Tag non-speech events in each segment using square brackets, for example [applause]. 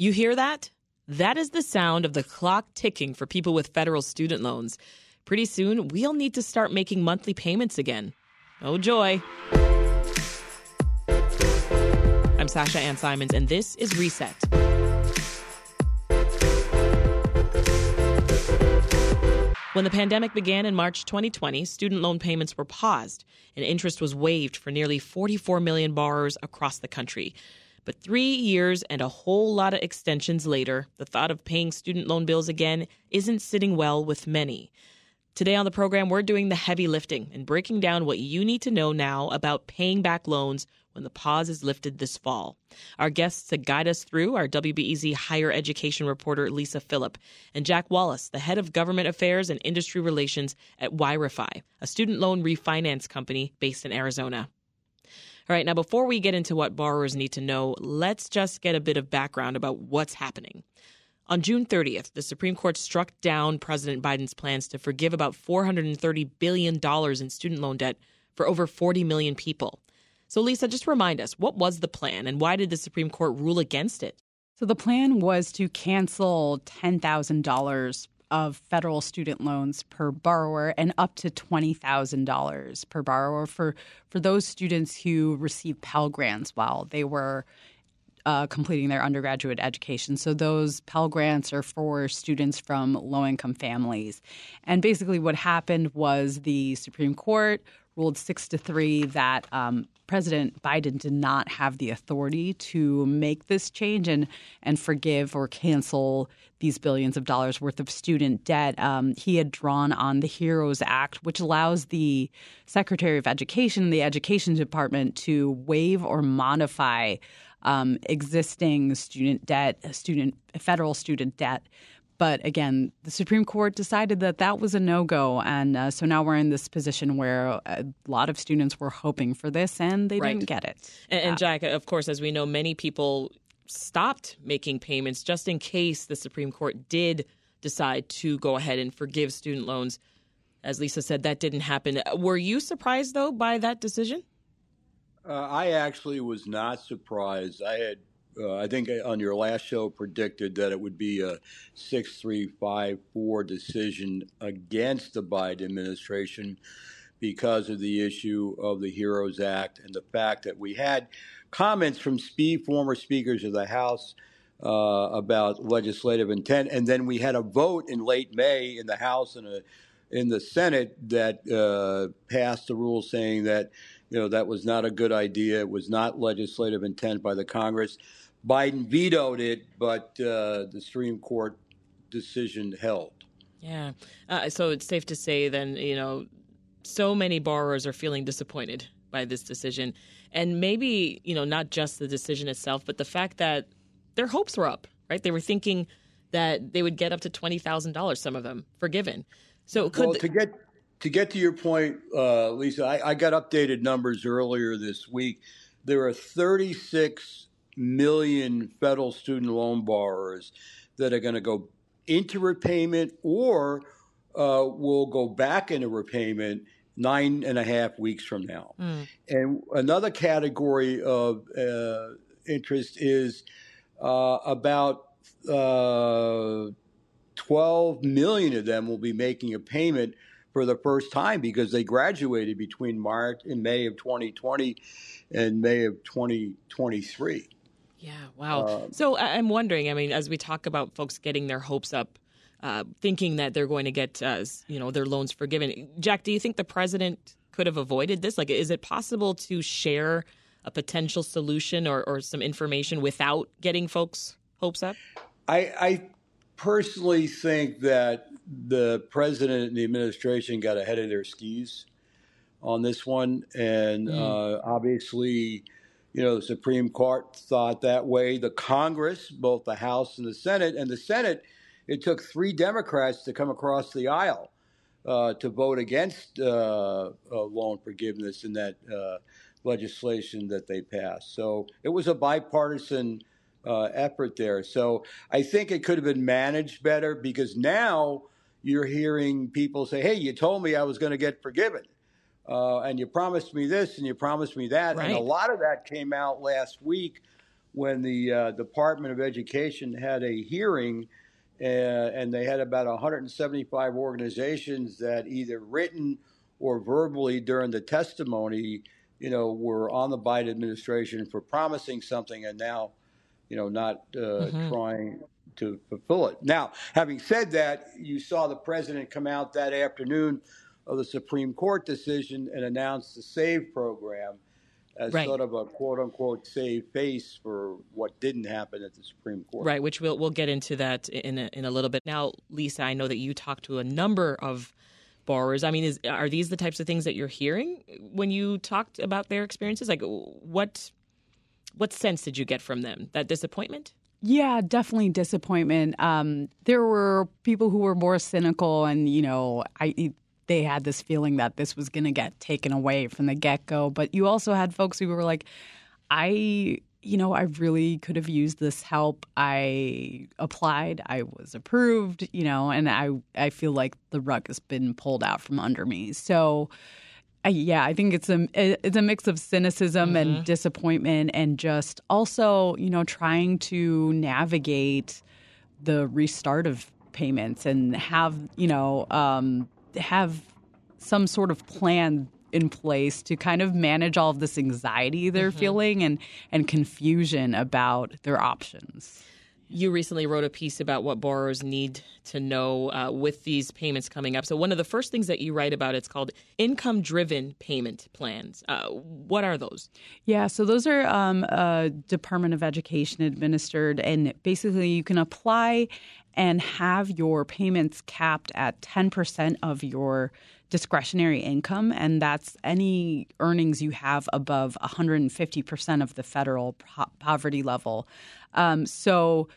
You hear that? That is the sound of the clock ticking for people with federal student loans. Pretty soon, we'll need to start making monthly payments again. Oh, joy. I'm Sasha Ann Simons, and this is Reset. When the pandemic began in March 2020, student loan payments were paused and interest was waived for nearly 44 million borrowers across the country. But three years and a whole lot of extensions later, the thought of paying student loan bills again isn't sitting well with many. Today on the program, we're doing the heavy lifting and breaking down what you need to know now about paying back loans when the pause is lifted this fall. Our guests to guide us through are WBEZ higher education reporter Lisa Philip and Jack Wallace, the head of government affairs and industry relations at Yrefy, a student loan refinance company based in Arizona. All right, now before we get into what borrowers need to know, let's just get a bit of background about what's happening. On June 30th, the Supreme Court struck down President Biden's plans to forgive about $430 billion in student loan debt for over 40 million people. So, Lisa, just remind us what was the plan and why did the Supreme Court rule against it? So, the plan was to cancel $10,000 of federal student loans per borrower and up to $20,000 per borrower for, for those students who received Pell Grants while they were uh, completing their undergraduate education. So those Pell Grants are for students from low income families. And basically, what happened was the Supreme Court ruled six to three that um, President Biden did not have the authority to make this change and and forgive or cancel these billions of dollars worth of student debt. Um, he had drawn on the HEROES Act, which allows the Secretary of Education, the Education Department, to waive or modify um, existing student debt, student federal student debt but again, the Supreme Court decided that that was a no go. And uh, so now we're in this position where a lot of students were hoping for this and they right. didn't get it. And, and Jack, of course, as we know, many people stopped making payments just in case the Supreme Court did decide to go ahead and forgive student loans. As Lisa said, that didn't happen. Were you surprised, though, by that decision? Uh, I actually was not surprised. I had uh, I think uh, on your last show predicted that it would be a six three five four decision against the Biden administration because of the issue of the Heroes Act and the fact that we had comments from former speakers of the House uh, about legislative intent, and then we had a vote in late May in the House and a in the Senate that uh, passed the rule saying that you know that was not a good idea. It was not legislative intent by the Congress. Biden vetoed it, but uh, the Supreme Court decision held. Yeah. Uh, so it's safe to say then, you know, so many borrowers are feeling disappointed by this decision. And maybe, you know, not just the decision itself, but the fact that their hopes were up, right? They were thinking that they would get up to $20,000, some of them, forgiven. So could. Well, to get. To get to your point, uh, Lisa, I, I got updated numbers earlier this week. There are 36 million federal student loan borrowers that are going to go into repayment or uh, will go back into repayment nine and a half weeks from now. Mm. And another category of uh, interest is uh, about uh, 12 million of them will be making a payment for the first time because they graduated between March and May of 2020 and May of 2023. Yeah, wow. Um, so I'm wondering, I mean, as we talk about folks getting their hopes up, uh, thinking that they're going to get, uh, you know, their loans forgiven, Jack, do you think the president could have avoided this? Like, is it possible to share a potential solution or, or some information without getting folks' hopes up? I, I personally think that the president and the administration got ahead of their skis on this one, and mm. uh, obviously you know, the Supreme Court thought that way. The Congress, both the House and the Senate, and the Senate, it took three Democrats to come across the aisle uh, to vote against uh, uh, loan forgiveness in that uh, legislation that they passed. So it was a bipartisan uh, effort there. So I think it could have been managed better because now you're hearing people say, hey, you told me I was going to get forgiven uh, and you promised me this and you promised me that. Right. And a lot of that came out last week when the uh, Department of Education had a hearing, uh, and they had about 175 organizations that either written or verbally during the testimony, you know, were on the Biden administration for promising something and now, you know, not uh, mm-hmm. trying to fulfill it. Now, having said that, you saw the president come out that afternoon of the Supreme Court decision and announced the SAVE program as right. sort of a quote unquote save face for what didn't happen at the Supreme Court. Right, which we'll we'll get into that in a, in a little bit. Now, Lisa, I know that you talked to a number of borrowers. I mean, is are these the types of things that you're hearing when you talked about their experiences? Like, what what sense did you get from them? That disappointment? Yeah, definitely disappointment. Um, there were people who were more cynical, and you know, I they had this feeling that this was going to get taken away from the get go. But you also had folks who were like, I, you know, I really could have used this help. I applied, I was approved, you know, and I, I feel like the rug has been pulled out from under me. So, I, yeah, I think it's a it's a mix of cynicism mm-hmm. and disappointment, and just also, you know, trying to navigate the restart of payments and have you know um, have some sort of plan in place to kind of manage all of this anxiety they're mm-hmm. feeling and and confusion about their options. You recently wrote a piece about what borrowers need to know uh, with these payments coming up. So one of the first things that you write about it's called income-driven payment plans. Uh, what are those? Yeah, so those are um, uh, Department of Education administered, and basically you can apply and have your payments capped at 10% of your discretionary income, and that's any earnings you have above 150% of the federal po- poverty level. Um, so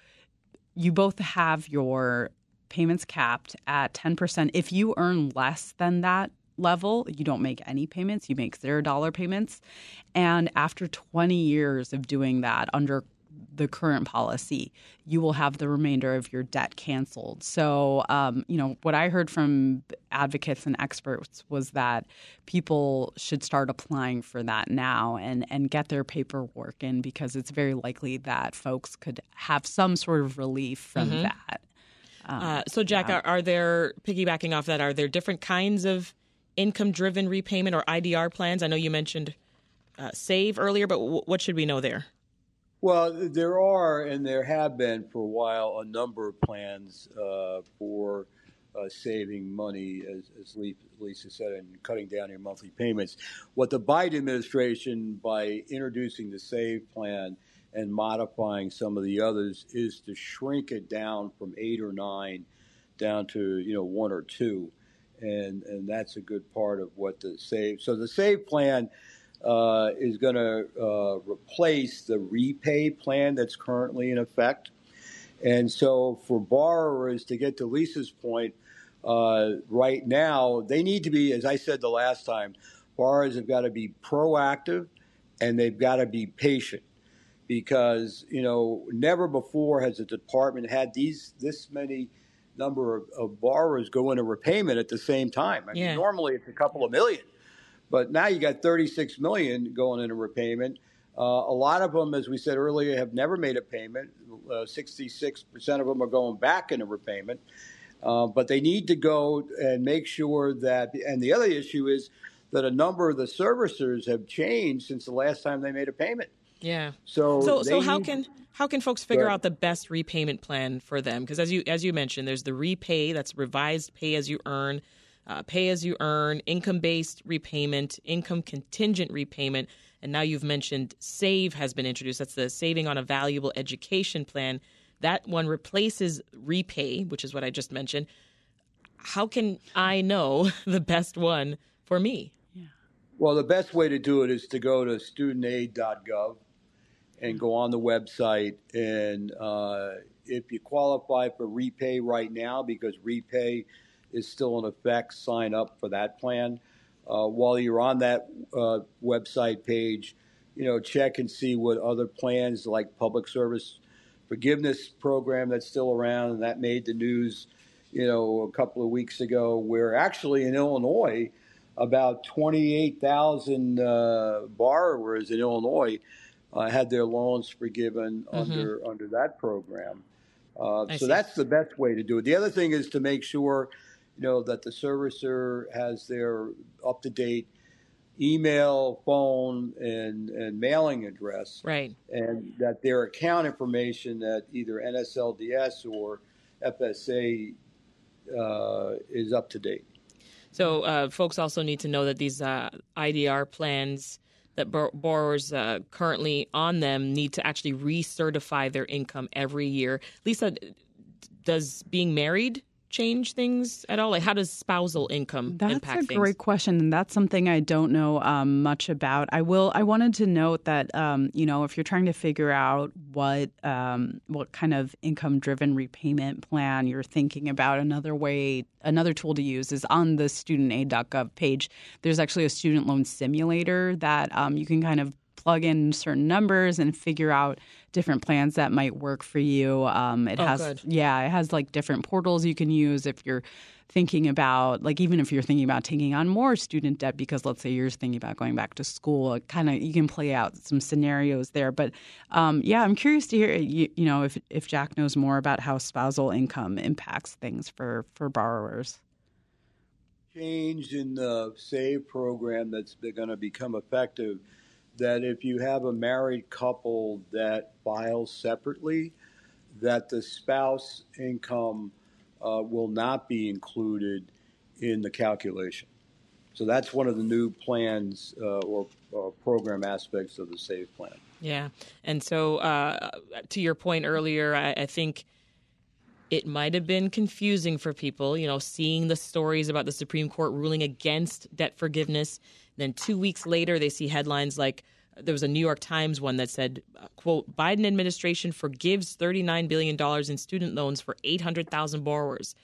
you both have your payments capped at 10%. If you earn less than that level, you don't make any payments, you make $0 payments. And after 20 years of doing that under the current policy, you will have the remainder of your debt canceled. So, um, you know, what I heard from advocates and experts was that people should start applying for that now and, and get their paperwork in because it's very likely that folks could have some sort of relief from mm-hmm. that. Um, uh, so, Jack, yeah. are, are there, piggybacking off that, are there different kinds of income driven repayment or IDR plans? I know you mentioned uh, SAVE earlier, but w- what should we know there? Well, there are, and there have been for a while, a number of plans uh, for uh, saving money, as, as, Lisa said, and cutting down your monthly payments. What the Biden administration, by introducing the SAVE plan and modifying some of the others, is to shrink it down from eight or nine down to you know one or two, and and that's a good part of what the SAVE. So the SAVE plan uh, is going to uh, replace the REPAYE plan that's currently in effect. And so, for borrowers, to get to Lisa's point, uh, right now, they need to be, as I said the last time, borrowers have got to be proactive and they've got to be patient because, you know, never before has the department had these this many number of, of borrowers go into repayment at the same time. I yeah. mean, normally it's a couple of million. But now you got 36 million going into repayment. Uh, a lot of them, as we said earlier, have never made a payment. Uh, 66% of them are going back into repayment. Uh, but they need to go and make sure that, and the other issue is that a number of the servicers have changed since the last time they made a payment. Yeah. So so, so how can how can folks figure out the best repayment plan for them? Because as you as you mentioned, there's the REPAYE that's revised pay as you earn uh, pay as you earn, income based repayment, income contingent repayment. And now you've mentioned SAVE has been introduced. That's the Saving on a Valuable Education Plan. That one replaces REPAYE, which is what I just mentioned. How can I know [laughs] the best one for me? Well, the best way to do it is to go to studentaid.gov and go on the website. And uh, if you qualify for REPAYE right now, because REPAYE is still in effect, sign up for that plan. Uh, while you're on that uh, website page, you know, check and see what other plans like public service forgiveness program that's still around and that made the news, you know, a couple of weeks ago. Where actually in Illinois, about 28,000 uh, borrowers in Illinois uh, had their loans forgiven mm-hmm. under under that program. Uh, so see. that's the best way to do it. The other thing is to make sure, you know, that the servicer has their up to date email, phone, and, and mailing address. Right. And that their account information that either NSLDS or FSA uh, is up to date. So, uh, folks also need to know that these uh, IDR plans that borrowers uh, currently on them need to actually recertify their income every year. Lisa, does being married change things at all? Like, how does spousal income that's impact things? That's a great question, and that's something I don't know um, much about. I will. I wanted to note that um, you know if you're trying to figure out what um, what kind of income driven repayment plan you're thinking about, another way, another tool to use is on the studentaid.gov page. There's actually a student loan simulator that um, you can kind of plug in certain numbers and figure out different plans that might work for you. Um, it oh, has, good. yeah, it has like different portals you can use if you're thinking about like even if you're thinking about taking on more student debt because let's say you're thinking about going back to school kind of you can play out some scenarios there but um, yeah i'm curious to hear you, you, know if, if jack knows more about how spousal income impacts things for for borrowers change in the save program that's going to become effective that if you have a married couple that files separately, that the spouse income uh, will not be included in the calculation. So that's one of the new plans uh, or uh, program aspects of the SAVE plan. Yeah. And so, uh, to your point earlier, I, I think it might have been confusing for people, you know, seeing the stories about the Supreme Court ruling against debt forgiveness. Then two weeks later, they see headlines like there was a New York Times one that said, "quote Biden administration forgives 39 billion dollars in student loans for 800,000 borrowers."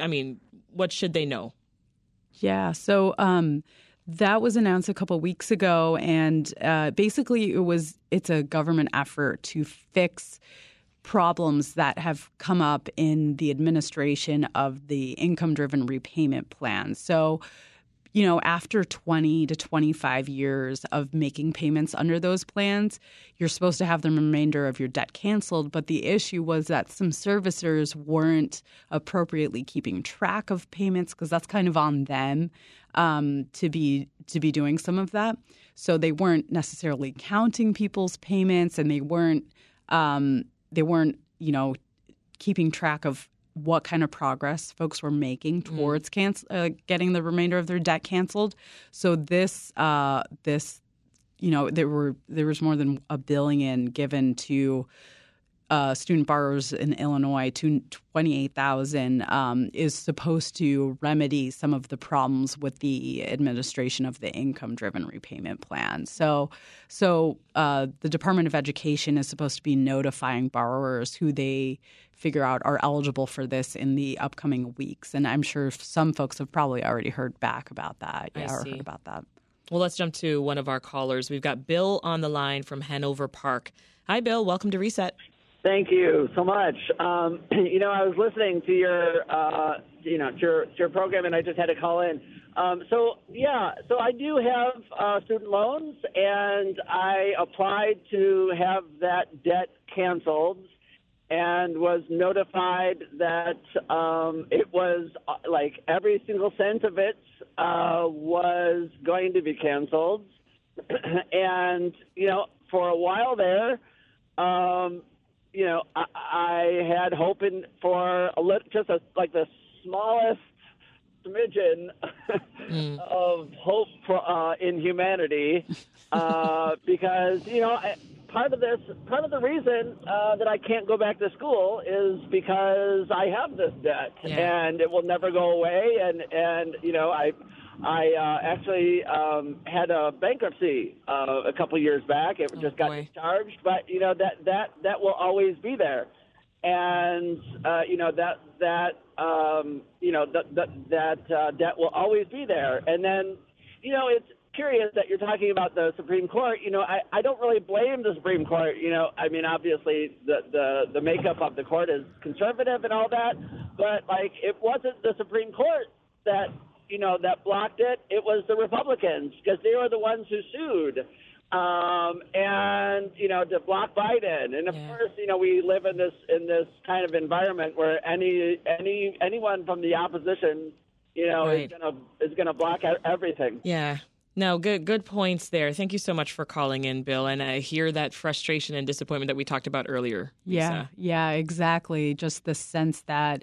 I mean, what should they know? Yeah. So. Um, that was announced a couple weeks ago, and uh, basically, it was it's a government effort to fix problems that have come up in the administration of the income driven repayment plan. So, you know, after 20 to 25 years of making payments under those plans, you're supposed to have the remainder of your debt canceled. But the issue was that some servicers weren't appropriately keeping track of payments because that's kind of on them um, to be to be doing some of that. So they weren't necessarily counting people's payments, and they weren't um, they weren't you know keeping track of what kind of progress folks were making mm. towards mm. uh, getting the remainder of their debt canceled. So this uh, this you know there were there was more than a billion given to uh, student borrowers in Illinois to 28,000 um, is supposed to remedy some of the problems with the administration of the income-driven repayment plan. So, so uh, the Department of Education is supposed to be notifying borrowers who they figure out are eligible for this in the upcoming weeks. And I'm sure some folks have probably already heard back about that. Yeah, or heard about that. Well, let's jump to one of our callers. We've got Bill on the line from Hanover Park. Hi, Bill. Welcome to Reset. Thank you so much. Um, [clears throat] you know, I was listening to your, uh, you know, your, your program, and I just had to call in. Um, so yeah, so I do have uh, student loans, and I applied to have that debt canceled, and was notified that um, it was uh, like every single cent of it uh, was going to be canceled, [clears throat] and you know, for a while there. Um, you know, I, I had hoping for a little, just a, like the smallest smidgen mm. [laughs] of hope for, uh, in humanity, [laughs] uh, because you know, part of this, part of the reason uh, that I can't go back to school is because I have this debt, yeah. and it will never go away, and and you know, I I uh, actually um, had a bankruptcy uh, a couple years back. It oh, just got boy. discharged, but you know that that that will always be there, and uh, you know that that um, you know that that, that uh, debt will always be there. And then, you know, it's curious that you're talking about the Supreme Court. You know, I, I don't really blame the Supreme Court. You know, I mean, obviously the, the the makeup of the court is conservative and all that, but like it wasn't the Supreme Court that you know, that blocked it, it was the Republicans because they were the ones who sued. um, and you know to block Biden. And of Yeah. course, you know we live in this in this kind of environment where any any anyone from the opposition, you know, Right. is gonna is gonna block everything. Yeah. No, good good points there. Thank you so much for calling in, Bill. And I hear that frustration and disappointment that we talked about earlier. Yeah, yeah, exactly. Just the sense that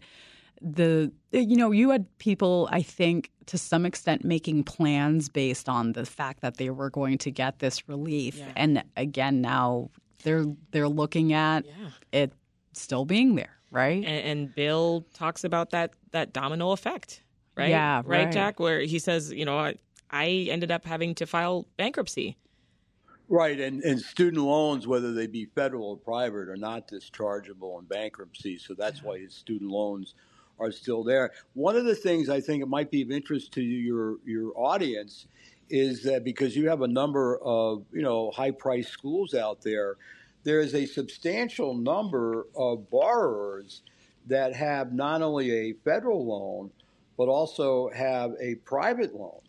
the eh, you know you had people I think to some extent making plans based on the fact that they were going to get this relief, Yeah. and again now they're they're looking at Yeah. it still being there, right? And, and Bill talks about that that domino effect, right? Yeah, right. Jack. Where he says, you know, I, I ended up having to file bankruptcy. Right, and, and student loans, whether they be federal or private, are not dischargeable in bankruptcy. So that's why his student loans are still there. One of the things I think it might be of interest to your your audience is that because you have a number of you know high priced schools out there, there is a substantial number of borrowers that have not only a federal loan but also have a private loan.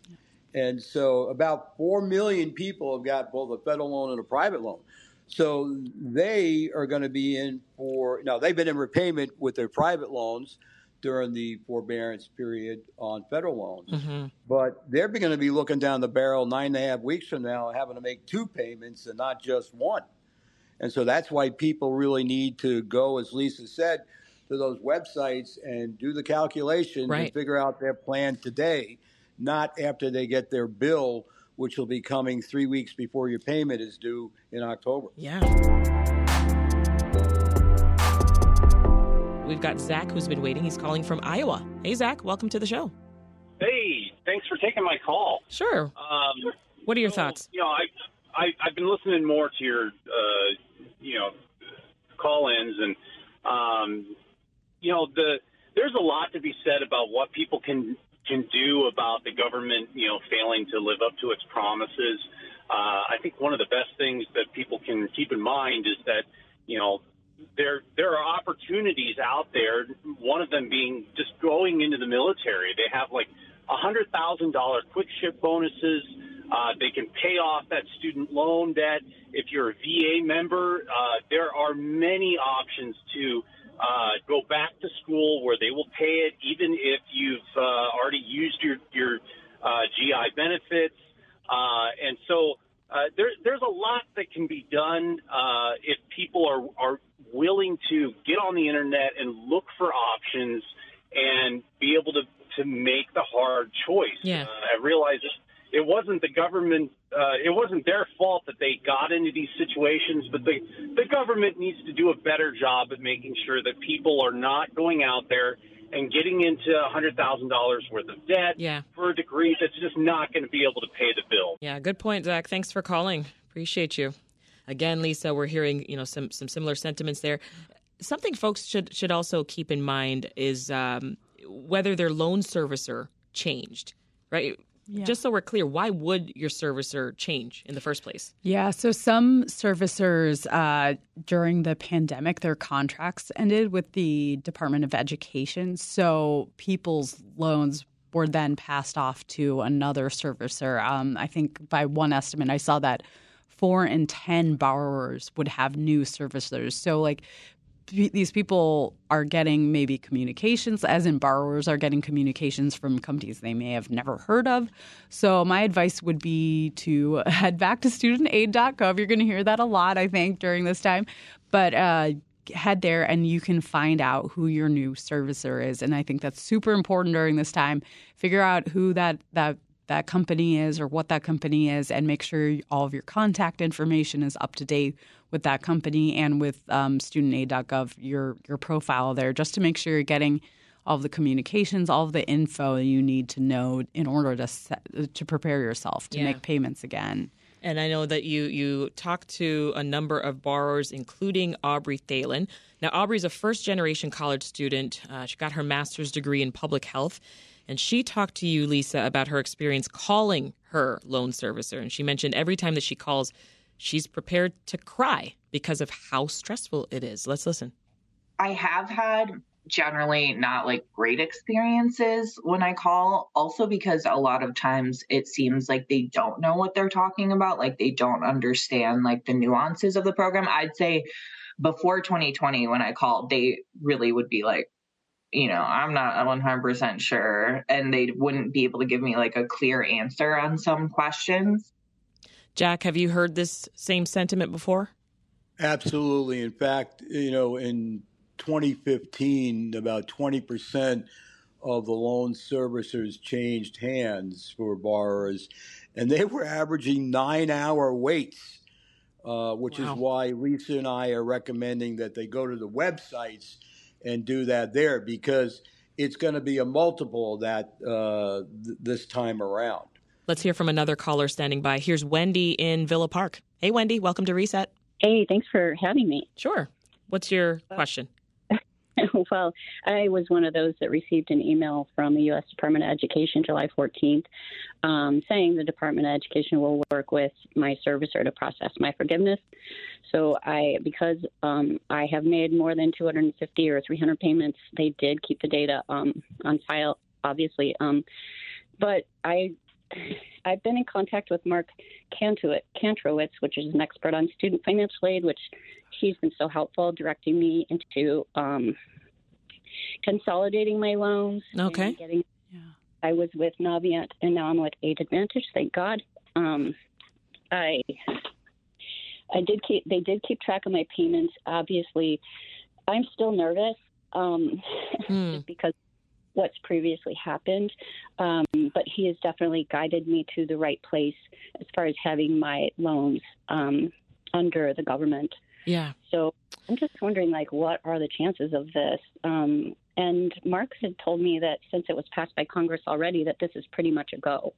And so about 4 million people have got both a federal loan and a private loan. So they are going to be in for, now they've been in repayment with their private loans during the forbearance period on federal loans. Mm-hmm. But they're going to be looking down the barrel nine and a half weeks from now, having to make two payments and not just one. And so that's why people really need to go, as Lisa said, to those websites and do the calculations Right. and figure out their plan today, not after they get their bill, which will be coming three weeks before your payment is due in October. Yeah. We've got Zach who's been waiting. He's calling from Iowa. Hey, Zach, welcome to the show. Hey, thanks for taking my call. Sure. Um, What are your so, thoughts? You know, I, I I've been listening more to your uh, you know call-ins, and um, you know the there's a lot to be said about what people can can do about the government, you know, failing to live up to its promises. Uh, I think one of the best things that people can keep in mind is that you know there there are opportunities out there. One of them being just going into the military. They have like a hundred thousand dollar quick ship bonuses. Uh, they can pay off that student loan debt. If you're a VA member, uh, there are many options to uh, go back to school where they will pay it, even if you've uh, already used your your uh, GI benefits. Uh, and so uh, there, there's a lot that can be done uh, if people are, are willing to get on the internet and look for options and be able to, to make the hard choice. Yeah. Uh, I realize it wasn't the government, uh, it wasn't their fault that they got into these situations, but the, the government needs to do a better job at making sure that people are not going out there and getting into $100,000 worth of debt Yeah. for a degree that's just not going to be able to pay the bill. Yeah, good point, Zach. Thanks for calling. Appreciate you. Again, Lisa, we're hearing you know some some similar sentiments there. Something folks should should also keep in mind is um, whether their loan servicer changed, right? Just so we're clear, why would your servicer change in the first place? Yeah, so some servicers uh, during the pandemic, their contracts ended with the Department of Education. So people's loans were then passed off to another servicer. Um, I think by one estimate, I saw that four in 10 borrowers would have new servicers. So, like, these people are getting maybe communications, as in borrowers are getting communications from companies they may have never heard of. So, my advice would be to [laughs] head back to studentaid.gov. You're going to hear that a lot, I think, during this time. But uh, head there and you can find out who your new servicer is. And I think that's super important during this time. Figure out who that, that that company is or what that company is and make sure all of your contact information is up to date with that company and with um, studentaid.gov your your profile there just to make sure you're getting all of the communications all of the info you need to know in order to set, to prepare yourself to Yeah. make payments again And I know that you you talked to a number of borrowers, including Aubrey Thalen. Now, Aubrey's a first generation college student. Uh, she got her master's degree in public health, and she talked to you, Lisa, about her experience calling her loan servicer. And she mentioned every time that she calls, she's prepared to cry because of how stressful it is. Let's listen. I have had generally not like great experiences when I call, also because a lot of times it seems like they don't know what they're talking about, like they don't understand like the nuances of the program. I'd say before 2020 when I called, they really would be like, you know, I'm not 100% sure and they wouldn't be able to give me like a clear answer on some questions. Jack, have you heard this same sentiment before? Absolutely. In fact, you know, in 2015, about 20% of the loan servicers changed hands for borrowers, and they were averaging nine hour waits, uh, which wow. is why Lisa and I are recommending that they go to the websites and do that there because it's going to be a multiple of that uh, th- this time around. Let's hear from another caller standing by. Here's Wendy in Villa Park. Hey, Wendy, welcome to Reset. Hey, thanks for having me. Sure. What's your question? [laughs] well, I was one of those that received an email from the U.S. Department of Education July 14th um, saying the Department of Education will work with my servicer to process my forgiveness. So I, because um, I have made more than 250 or 300 payments, they did keep the data um, on file, obviously. Um, but I I've been in contact with Mark Kantrowitz, which is an expert on student financial aid, which he's been so helpful directing me into um, consolidating my loans. Okay. Getting, yeah. I was with Navient and now I'm with Aidvantage. Thank God. Um, I I did keep they did keep track of my payments. Obviously, I'm still nervous um, mm. [laughs] just because what's previously happened. Um, but he has definitely guided me to the right place as far as having my loans um, under the government. Yeah. So I'm just wondering, like, what are the chances of this? Um, and Mark had told me that since it was passed by Congress already, that this is pretty much a go.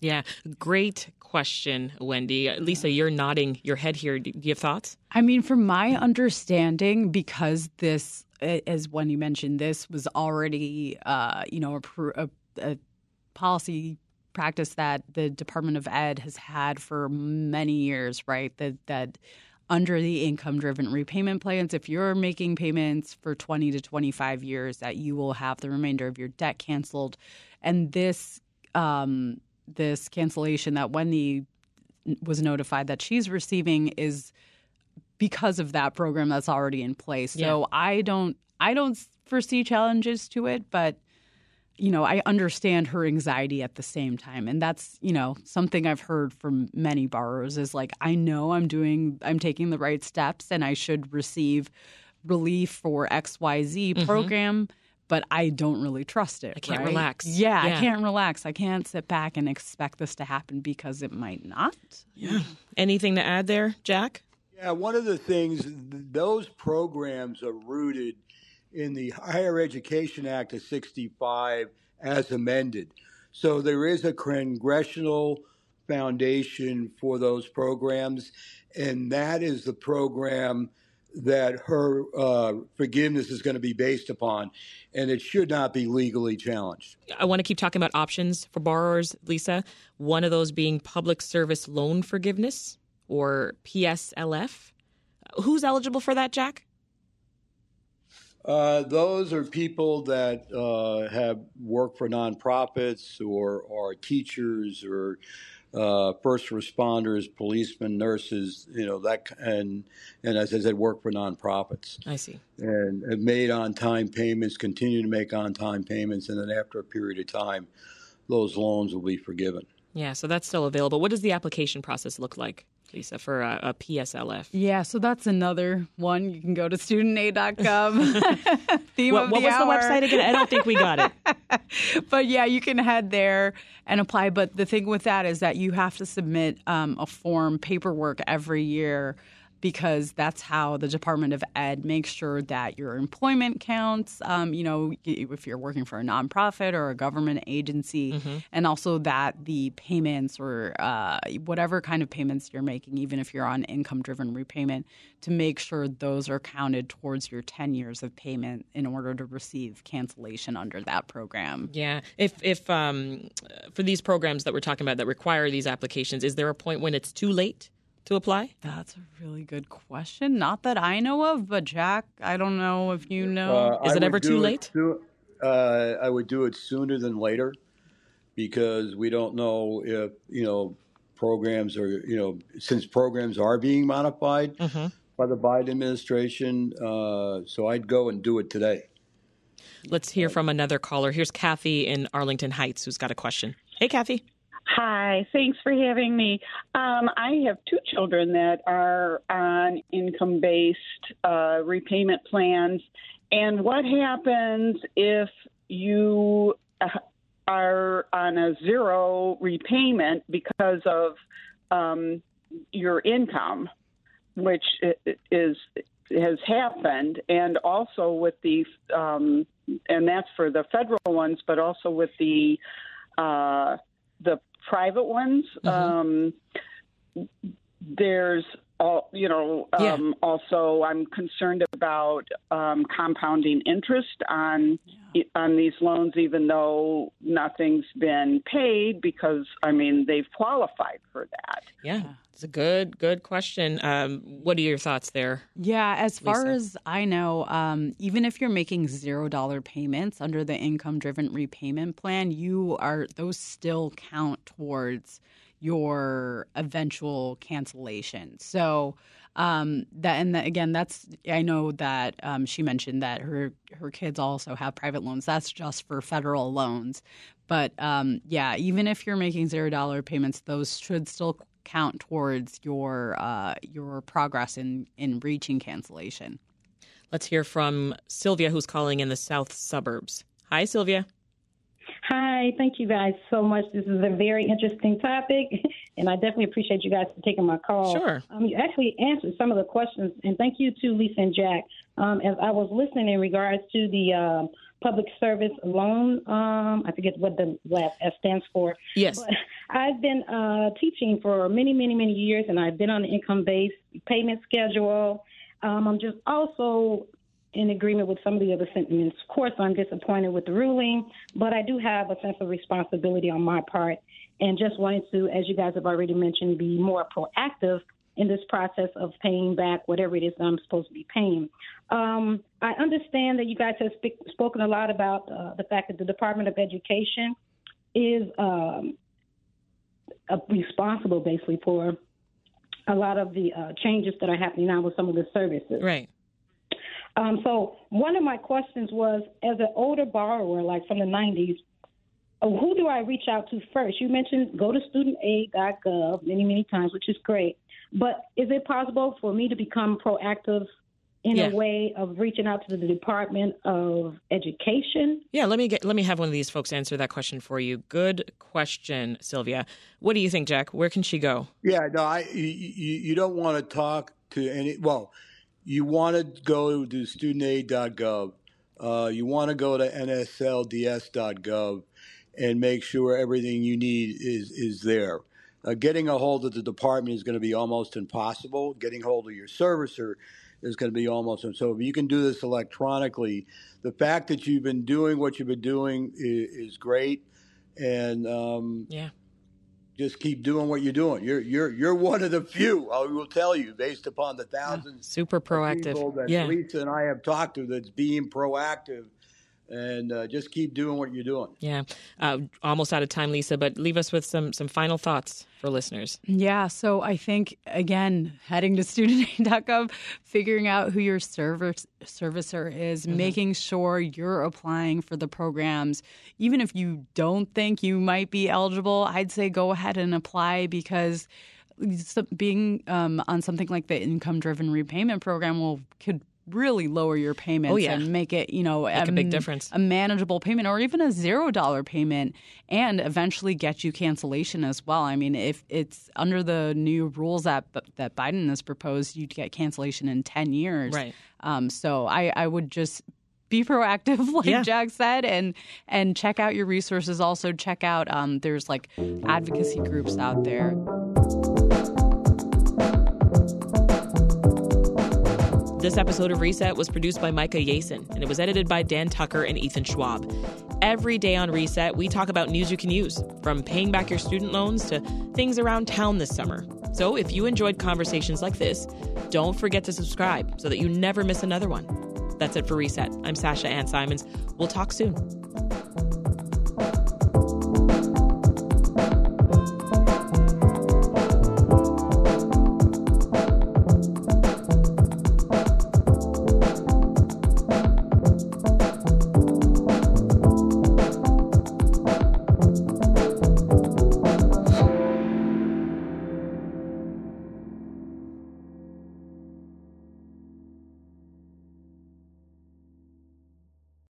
Yeah, great question, Wendy. Lisa, you're nodding your head here. Do you have thoughts? I mean, from my understanding, because this, as Wendy mentioned, this was already, uh, you know, a, a, a policy practice that the Department of Ed has had for many years, right? That that under the income driven repayment plans, if you're making payments for 20 to 25 years, that you will have the remainder of your debt canceled. And this um, this cancellation that Wendy was notified that she's receiving is because of that program that's already in place. Yeah. So I don't I don't foresee challenges to it, but you know, I understand her anxiety at the same time. And that's, you know, something I've heard from many borrowers is like, I know I'm doing, I'm taking the right steps and I should receive relief for XYZ mm-hmm. program, but I don't really trust it. I can't right? relax. Yeah, yeah, I can't relax. I can't sit back and expect this to happen because it might not. Yeah. Anything to add there, Jack? Yeah, one of the things, those programs are rooted in the Higher Education Act of 65 as amended. So there is a congressional foundation for those programs, and that is the program that her uh, forgiveness is going to be based upon, and it should not be legally challenged. I want to keep talking about options for borrowers, Lisa. One of those being public service loan forgiveness or PSLF. Who's eligible for that, Jack? Uh, those are people that uh, have worked for nonprofits or are teachers or uh, first responders, policemen, nurses, you know that, and and as I said, work for nonprofits. I see. And have made on time payments, continue to make on time payments, and then after a period of time, those loans will be forgiven. Yeah, so that's still available. What does the application process look like? Lisa, for a, a, PSLF. Yeah, so that's another one. You can go to studentaid.gov. [laughs] Theme what, of what the was hour. the website again? I don't think we got it. [laughs] but yeah, you can head there and apply. But the thing with that is that you have to submit um, a form, paperwork every year because that's how the Department of Ed makes sure that your employment counts. Um, you know, if you're working for a nonprofit or a government agency, mm-hmm. and also that the payments or uh, whatever kind of payments you're making, even if you're on income driven repayment, to make sure those are counted towards your 10 years of payment in order to receive cancellation under that program. Yeah. If, if um, for these programs that we're talking about that require these applications, is there a point when it's too late? To apply? That's a really good question. Not that I know of, but Jack, I don't know if you know. Uh, Is it ever too late? soo- uh, I would do it sooner than later because we don't know if, you know, programs are, you know, since programs are being modified hmm by the Biden administration. Uh, so I'd go and do it today. Let's hear from another caller. Here's Kathy in Arlington Heights who's got a question. Hey, Kathy. Hi, thanks for having me. Um, I have two children that are on income based uh, repayment plans. And what happens if you uh, are on a zero repayment because of um, your income, which is has happened, and also with the um, and that's for the federal ones, but also with the uh, the private ones. Um, there's all you know. Yeah. Um, Also, I'm concerned about um, compounding interest on on these loans, even though nothing's been paid because I mean they've qualified for that. Yeah, it's a good, good question. Um, what are your thoughts there? Yeah, as far Lisa. as I know, um, even if you're making zero dollar payments under the income driven repayment plan, you are those still count towards your eventual cancellation. So um, that and again, that's I know that um, she mentioned that her her kids also have private loans. That's just for federal loans, but um, yeah, even if you're making zero dollar payments, those should still count towards your uh, your progress in in reaching cancellation. Let's hear from Sylvia, who's calling in the south suburbs. Hi, Sylvia. Hi, thank you guys so much. This is a very interesting topic, [laughs] and I definitely appreciate you guys for taking my call. Sure. Um, you actually answered some of the questions, and thank you to Lisa and Jack. Um, as I was listening in regards to the um public service loan, um, I forget what the last S stands for. Yes. But [laughs] I've been uh, teaching for many, many, many years, and I've been on the income-based payment schedule. Um, I'm just also in agreement with some of the other sentiments. Of course, I'm disappointed with the ruling, but I do have a sense of responsibility on my part, and just wanted to, as you guys have already mentioned, be more proactive in this process of paying back whatever it is that I'm supposed to be paying. Um, I understand that you guys have sp- spoken a lot about uh, the fact that the Department of Education is um, uh, responsible basically for a lot of the uh, changes that are happening now with some of the services. Right. Um, so one of my questions was, as an older borrower, like from the 90s, uh, who do I reach out to first? You mentioned go to studentaid.gov many, many times, which is great. But is it possible for me to become proactive in Yeah. a way of reaching out to the Department of Education? Yeah, let me get let me have one of these folks answer that question for you. Good question, Sylvia. What do you think, Jack? Where can she go? Yeah, no, I, you, you you don't want to talk to any, well, you want to go to studentaid.gov. Uh, you want to go to nslds.gov and make sure everything you need is, is there. Uh, getting a hold of the department is going to be almost impossible. Getting hold of your servicer is going to be almost so. If you can do this electronically, the fact that you've been doing what you've been doing is, is great, and um, Yeah. Just keep doing what you're doing. You're you're you're one of the few. I will tell you, based upon the thousands Super of people proactive. that Yeah. Lisa and I have talked to, that's being proactive, and uh, just keep doing what you're doing. Yeah. Uh, almost out of time, Lisa, but leave us with some some final thoughts for listeners. Yeah, so I think again, heading to studentaid.gov, figuring out who your service servicer is, making sure you're applying for the programs. Even if you don't think you might be eligible, I'd say go ahead and apply because being um, on something like the income driven repayment program will could really lower your payments Oh, yeah. and make it you know Make a big difference. a manageable payment or even a zero dollar payment and eventually get you cancellation as well. I mean, if it's under the new rules that that Biden has proposed, you'd get cancellation in ten years. Right. Um, so I, I would just be [laughs] proactive, like Yeah. Jack said, and and check out your resources. Also, check out um, there's like advocacy groups out there. This episode of Reset was produced by Micah Yason, and it was edited by Dan Tucker and Ethan Schwab. Every day on Reset, we talk about news you can use, from paying back your student loans to things around town this summer. So if you enjoyed conversations like this, don't forget to subscribe so that you never miss another one. That's it for Reset. I'm Sasha Ann Simons. We'll talk soon.